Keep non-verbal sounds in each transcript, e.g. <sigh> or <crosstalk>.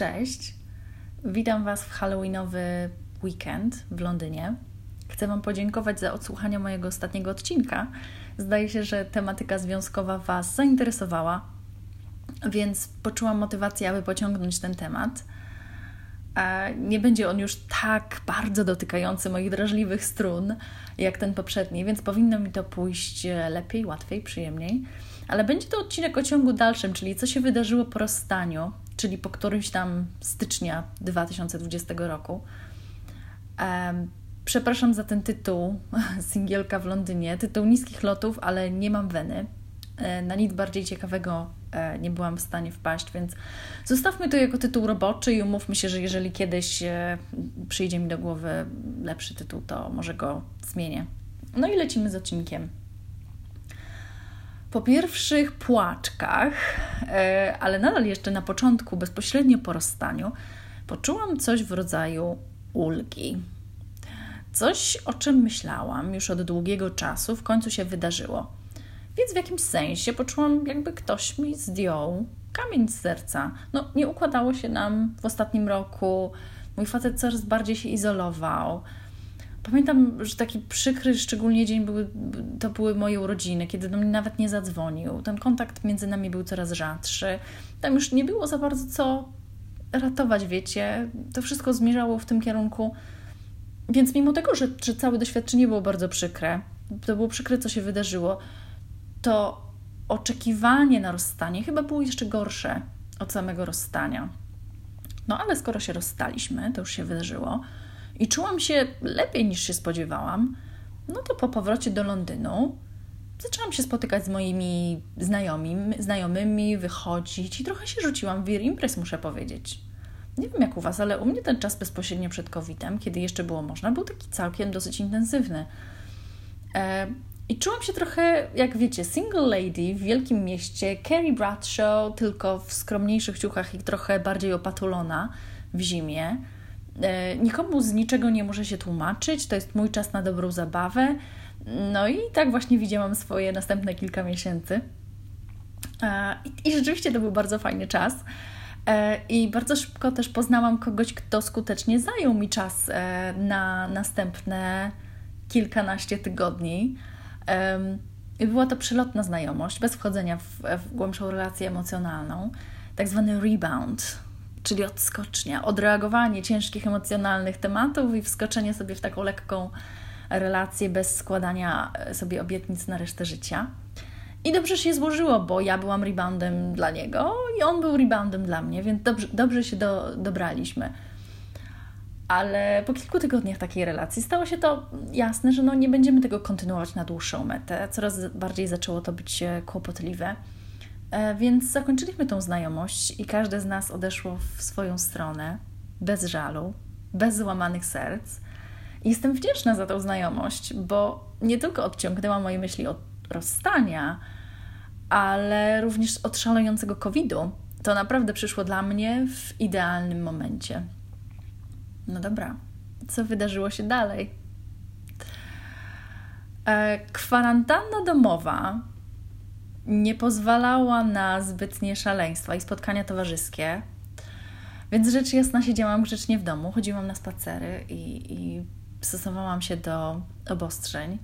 Cześć. Witam Was w Halloweenowy weekend w Londynie. Chcę Wam podziękować za odsłuchanie mojego ostatniego odcinka. Zdaje się, że tematyka związkowa Was zainteresowała, więc poczułam motywację, aby pociągnąć ten temat. Nie będzie on już tak bardzo dotykający moich drażliwych strun jak ten poprzedni, więc powinno mi to pójść lepiej, łatwiej, przyjemniej. Ale będzie to odcinek o ciągu dalszym, czyli co się wydarzyło po rozstaniu, czyli po którymś tam stycznia 2020 roku. Przepraszam za ten tytuł, <laughs> singielka w Londynie, tytuł niskich lotów, ale nie mam weny. E, na nic bardziej ciekawego e, nie byłam w stanie wpaść, więc zostawmy to jako tytuł roboczy i umówmy się, że jeżeli kiedyś e, przyjdzie mi do głowy lepszy tytuł, to może go zmienię. No i lecimy z odcinkiem. Po pierwszych płaczkach, ale nadal jeszcze na początku, bezpośrednio po rozstaniu, poczułam coś w rodzaju ulgi. Coś, o czym myślałam już od długiego czasu, w końcu się wydarzyło. Więc w jakimś sensie poczułam, jakby ktoś mi zdjął kamień z serca. No, nie układało się nam w ostatnim roku. Mój facet coraz bardziej się izolował. Pamiętam, że taki przykry, szczególnie dzień były, to były moje urodziny, kiedy do mnie nawet nie zadzwonił. Ten kontakt między nami był coraz rzadszy. Tam już nie było za bardzo co ratować, wiecie. To wszystko zmierzało w tym kierunku. Więc mimo tego, że, że całe doświadczenie było bardzo przykre, to było przykre, co się wydarzyło, to oczekiwanie na rozstanie chyba było jeszcze gorsze od samego rozstania. No ale skoro się rozstaliśmy, to już się wydarzyło i czułam się lepiej niż się spodziewałam, no to po powrocie do Londynu zaczęłam się spotykać z moimi znajomymi, znajomymi wychodzić i trochę się rzuciłam w wir imprez, muszę powiedzieć. Nie wiem jak u Was, ale u mnie ten czas bezpośrednio przed COVID-em, kiedy jeszcze było można, był taki całkiem dosyć intensywny. E, I czułam się trochę, jak wiecie, single lady w wielkim mieście, Carrie Bradshaw, tylko w skromniejszych ciuchach i trochę bardziej opatulona w zimie. E, nikomu z niczego nie muszę się tłumaczyć, to jest mój czas na dobrą zabawę. No i tak właśnie widziałam swoje następne kilka miesięcy. E, I rzeczywiście to był bardzo fajny czas. I bardzo szybko też poznałam kogoś, kto skutecznie zajął mi czas na następne kilkanaście tygodni. I była to przelotna znajomość, bez wchodzenia w, w głębszą relację emocjonalną, tak zwany rebound, czyli odskocznia, odreagowanie ciężkich emocjonalnych tematów i wskoczenie sobie w taką lekką relację bez składania e, sobie obietnic na resztę życia. I dobrze się złożyło, bo ja byłam reboundem dla niego i on był reboundem dla mnie, więc dobrze, dobrze się do, dobraliśmy. Ale po kilku tygodniach takiej relacji stało się to jasne, że no nie będziemy tego kontynuować na dłuższą metę. Coraz bardziej zaczęło to być e, kłopotliwe. E, więc zakończyliśmy tą znajomość i każde z nas odeszło w swoją stronę, bez żalu, bez złamanych serc. Jestem wdzięczna za tą znajomość, bo nie tylko odciągnęła moje myśli od rozstania, ale również od szalejącego COVID-u. To naprawdę przyszło dla mnie w idealnym momencie. No dobra, co wydarzyło się dalej? E, kwarantanna domowa nie pozwalała na zbytnie szaleństwa i spotkania towarzyskie, więc rzecz jasna siedziałam grzecznie w domu, chodziłam na spacery i, i stosowałam się do obostrzeń.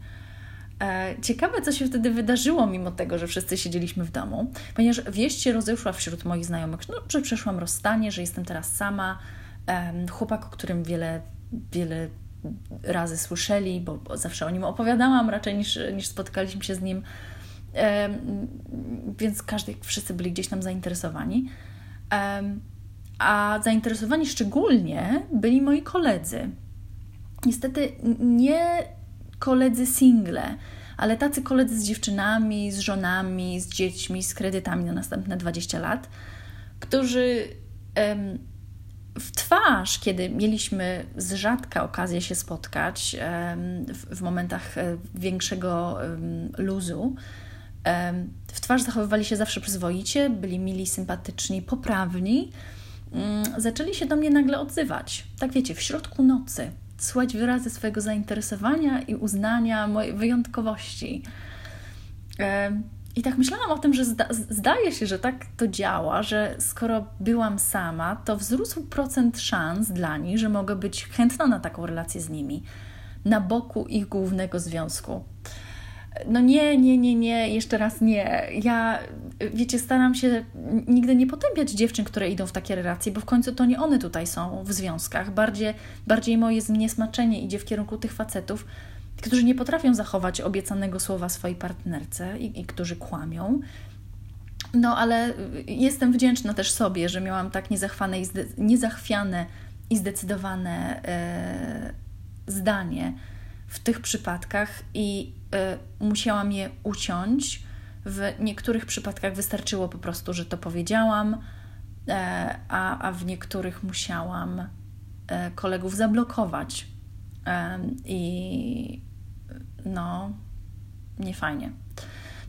E, ciekawe, co się wtedy wydarzyło, mimo tego, że wszyscy siedzieliśmy w domu, ponieważ wieść się rozeszła wśród moich znajomych, no, że przeszłam rozstanie, że jestem teraz sama. Chłopak, o którym wiele, wiele razy słyszeli, bo, zawsze o nim opowiadałam raczej niż, niż spotkaliśmy się z nim, więc każdy, wszyscy byli gdzieś tam zainteresowani. A zainteresowani szczególnie byli moi koledzy. Niestety nie koledzy single, ale tacy koledzy z dziewczynami, z żonami, z dziećmi, z kredytami na następne 20 lat, którzy w twarz, kiedy mieliśmy z rzadka okazję się spotkać w, momentach e, większego luzu, w twarz zachowywali się zawsze przyzwoicie, byli mili, sympatyczni, poprawni, mm, zaczęli się do mnie nagle odzywać. Tak wiecie, w środku nocy słychać wyrazy swojego zainteresowania i uznania mojej wyjątkowości. I tak myślałam o tym, że zda, zdaje się, że tak to działa, że skoro byłam sama, to wzrósł procent szans dla nich, że mogę być chętna na taką relację z nimi, na boku ich głównego związku. No nie, nie, nie, nie, jeszcze raz nie. Ja, wiecie, staram się nigdy nie potępiać dziewczyn, które idą w takie relacje, bo w końcu to nie one tutaj są w związkach. Bardziej, bardziej moje zniesmaczenie idzie w kierunku tych facetów, którzy nie potrafią zachować obiecanego słowa swojej partnerce i, i którzy kłamią. No, ale jestem wdzięczna też sobie, że miałam tak niezachwane i niezachwiane i zdecydowane e, zdanie w tych przypadkach i y, musiałam je uciąć. W niektórych przypadkach wystarczyło po prostu, że to powiedziałam, y, a, a w niektórych musiałam y, kolegów zablokować. I no, nie fajnie.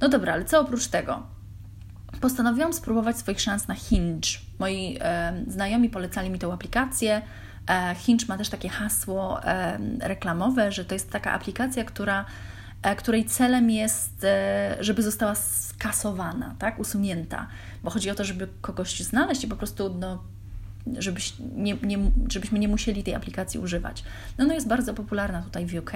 No dobra, ale co oprócz tego? Postanowiłam spróbować swoich szans na Hinge. Moi znajomi polecali mi tę aplikację. E, Hinge ma też takie hasło e, reklamowe, że to jest taka aplikacja, która, e, której celem jest, żeby została skasowana, tak, usunięta, bo chodzi o to, żeby kogoś znaleźć i po prostu no, żebyś nie, nie, żebyśmy nie musieli tej aplikacji używać. No, no jest bardzo popularna tutaj w UK.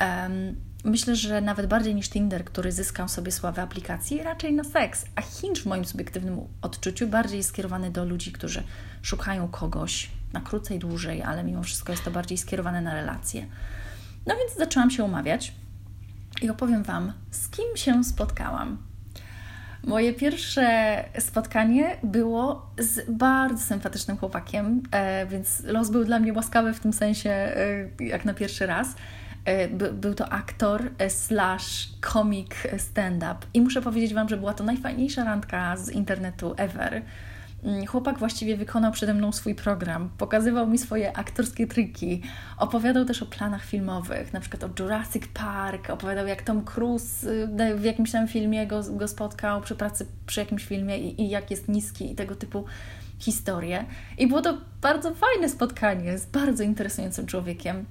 Um, myślę, że nawet bardziej niż Tinder, który zyskał sobie sławę aplikacji, raczej na seks. A Hinge w moim subiektywnym odczuciu bardziej jest skierowany do ludzi, którzy szukają kogoś na krócej, dłużej, ale mimo wszystko jest to bardziej skierowane na relacje. No więc zaczęłam się umawiać i opowiem Wam, z kim się spotkałam. Moje pierwsze spotkanie było z bardzo sympatycznym chłopakiem, e, więc los był dla mnie łaskawy w tym sensie, e, jak na pierwszy raz. E, był to aktor slash komik stand-up. I muszę powiedzieć Wam, że była to najfajniejsza randka z internetu ever. Mm, chłopak właściwie wykonał przede mną swój program, pokazywał mi swoje aktorskie triki, opowiadał też o planach filmowych, na przykład o Jurassic Park, opowiadał jak Tom Cruise y, w jakimś tam filmie go, go spotkał przy pracy przy jakimś filmie i, i jak jest niski i tego typu historie. I było to bardzo fajne spotkanie z bardzo interesującym człowiekiem,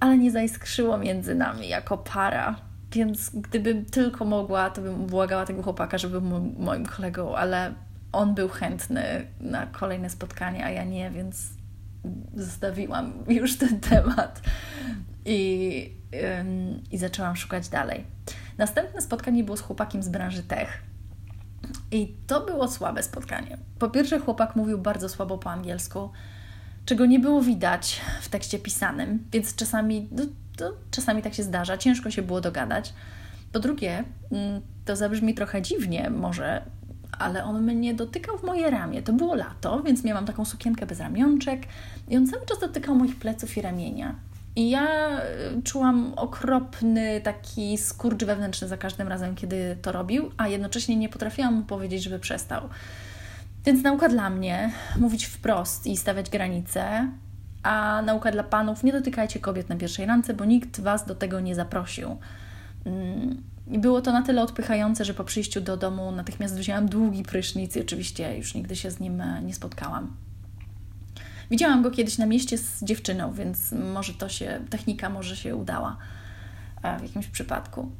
ale nie zaiskrzyło między nami jako para. Więc gdybym tylko mogła, to bym błagała tego chłopaka, żeby był moim kolegą, ale on był chętny na kolejne spotkanie, a ja nie, więc zostawiłam już ten <laughs> temat i, ym, i zaczęłam szukać dalej. Następne spotkanie było z chłopakiem z branży tech. I to było słabe spotkanie. Po pierwsze, chłopak mówił bardzo słabo po angielsku, czego nie było widać w tekście pisanym, więc czasami, no, to czasami tak się zdarza, ciężko się było dogadać. Po drugie, mm, to zabrzmi trochę dziwnie, może ale on mnie dotykał w moje ramię. To było lato, więc miałam taką sukienkę bez ramionczek i on cały czas dotykał moich pleców i ramienia. I ja y, czułam okropny taki skurcz wewnętrzny za każdym razem, kiedy to robił, a jednocześnie nie potrafiłam mu powiedzieć, żeby przestał. Więc nauka dla mnie, mówić wprost i stawiać granice, a nauka dla panów, nie dotykajcie kobiet na pierwszej randce, bo nikt was do tego nie zaprosił. Mm, i było to na tyle odpychające, że po przyjściu do domu natychmiast wzięłam długi prysznic i oczywiście już nigdy się z nim e, nie spotkałam. Widziałam go kiedyś na mieście z dziewczyną, więc może to się, technika może się udała e, w jakimś przypadku.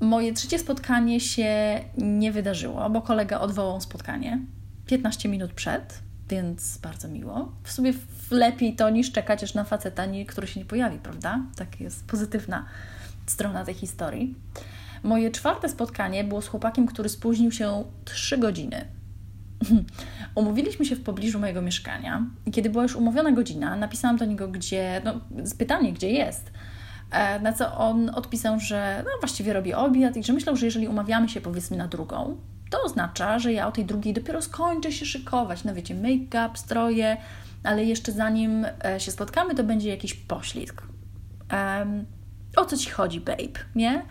Moje trzecie spotkanie się nie wydarzyło, bo kolega odwołał spotkanie 15 minut przed, więc bardzo miło. W sumie lepiej to niż czekać aż na faceta, który się nie pojawi, prawda? Tak jest pozytywna strona tej historii. Moje czwarte spotkanie było z chłopakiem, który spóźnił się 3 godziny. <laughs> Umówiliśmy się w pobliżu mojego mieszkania i kiedy była już umówiona godzina, napisałam do niego, gdzie, no, pytanie, gdzie jest. E, na co on odpisał, że no, właściwie robi obiad i że myślał, że jeżeli umawiamy się powiedzmy na drugą, to oznacza, że ja o tej drugiej dopiero skończę się szykować. No wiecie, make-up, stroje, ale jeszcze zanim e, się spotkamy, to będzie jakiś poślizg. Um, o co ci chodzi, babe, nie?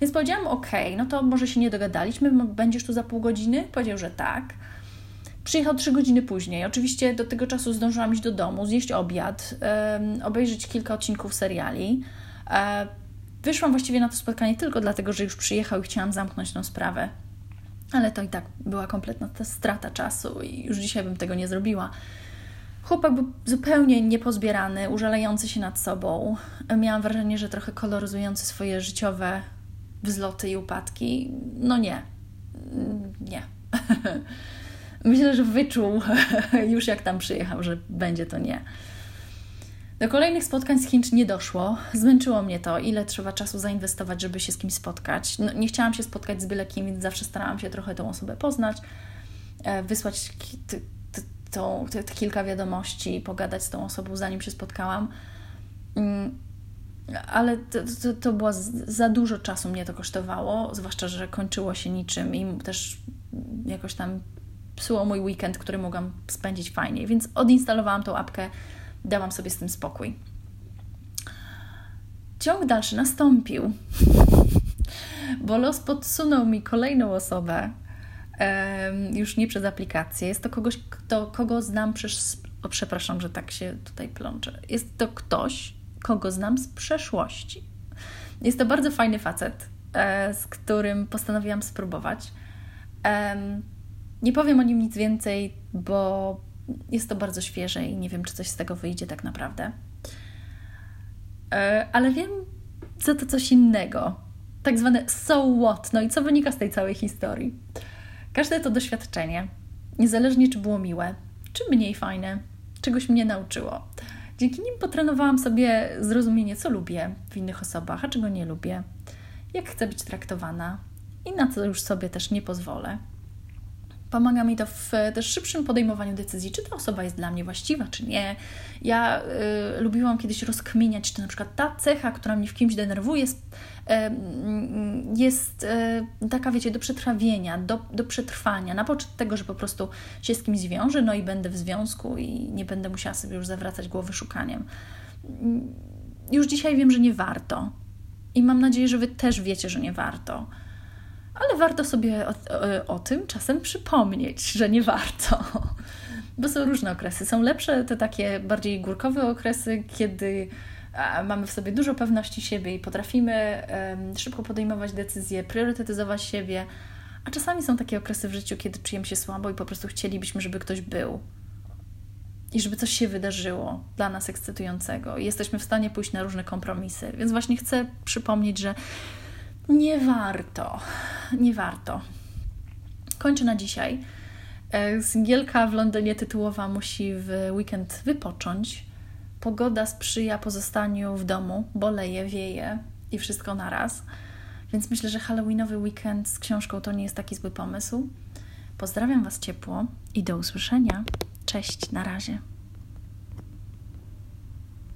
Więc powiedziałam, ok, no to może się nie dogadaliśmy, będziesz tu za pół godziny? Powiedział, że tak. Przyjechał trzy godziny później. Oczywiście do tego czasu zdążyłam iść do domu, zjeść obiad, um, obejrzeć kilka odcinków seriali. Um, wyszłam właściwie na to spotkanie tylko dlatego, że już przyjechał i chciałam zamknąć tą sprawę. Ale to i tak była kompletna ta strata czasu i już dzisiaj bym tego nie zrobiła. Chłopak był zupełnie niepozbierany, użalający się nad sobą. Miałam wrażenie, że trochę koloryzujący swoje życiowe wzloty i upadki. No nie. Nie. <laughs> Myślę, że wyczuł <laughs> już jak tam przyjechał, że będzie to nie. Do kolejnych spotkań z Hinch nie doszło. Zmęczyło mnie to, ile trzeba czasu zainwestować, żeby się z kimś spotkać. No, nie chciałam się spotkać z byle kim, więc zawsze starałam się trochę tą osobę poznać, e, wysłać to, te, te kilka wiadomości, pogadać z tą osobą, zanim się spotkałam. Mm, ale to, to, to było za dużo czasu mnie to kosztowało, zwłaszcza, że kończyło się niczym i też jakoś tam psuło mój weekend, który mogłam spędzić fajnie, więc odinstalowałam tą apkę, dałam sobie z tym spokój. Ciąg dalszy nastąpił, bo los podsunął mi kolejną osobę, już nie przez aplikację. Jest to kogoś, kto, kogo znam przez. O, przepraszam, że tak się tutaj plączę. Jest to ktoś, kogo znam z przeszłości. Jest to bardzo fajny facet, e, z którym postanowiłam spróbować. Nie powiem o nim nic więcej, bo jest to bardzo świeże i nie wiem, czy coś z tego wyjdzie tak naprawdę. E, ale wiem za to coś innego. Tak zwane so what. No i co wynika z tej całej historii? Każde to doświadczenie, niezależnie czy było miłe, czy mniej fajne, czegoś mnie nauczyło. Dzięki nim potrenowałam sobie zrozumienie, co lubię w innych osobach, a czego nie lubię, jak chcę być traktowana i na co już sobie też nie pozwolę. Pomaga mi to w też szybszym podejmowaniu decyzji, czy ta osoba jest dla mnie właściwa, czy nie. Ja y, lubiłam kiedyś rozkminiać, czy na przykład ta cecha, która mnie w kimś denerwuje, jest, y, taka, wiecie, do przetrawienia, do, do przetrwania, na poczet tego, że po prostu się z kimś zwiążę, no i będę w związku i nie będę musiała sobie już zawracać głowy szukaniem. Już dzisiaj wiem, że nie warto. I mam nadzieję, że Wy też wiecie, że nie warto ale warto sobie o, o, o, tym czasem przypomnieć, że nie warto. Bo są różne okresy. Są lepsze te takie bardziej górkowe okresy, kiedy mamy w sobie dużo pewności siebie i potrafimy um, szybko podejmować decyzje, priorytetyzować siebie. A czasami są takie okresy w życiu, kiedy czujemy się słabo i po prostu chcielibyśmy, żeby ktoś był. I żeby coś się wydarzyło dla nas ekscytującego. I jesteśmy w stanie pójść na różne kompromisy. Więc właśnie chcę przypomnieć, że nie warto. Nie warto. Kończę na dzisiaj. E, singielka w Londynie tytułowa musi w weekend wypocząć. Pogoda sprzyja pozostaniu w domu, bo leje, wieje i wszystko naraz. Więc myślę, że Halloweenowy weekend z książką to nie jest taki zły pomysł. Pozdrawiam Was ciepło i do usłyszenia. Cześć, na razie.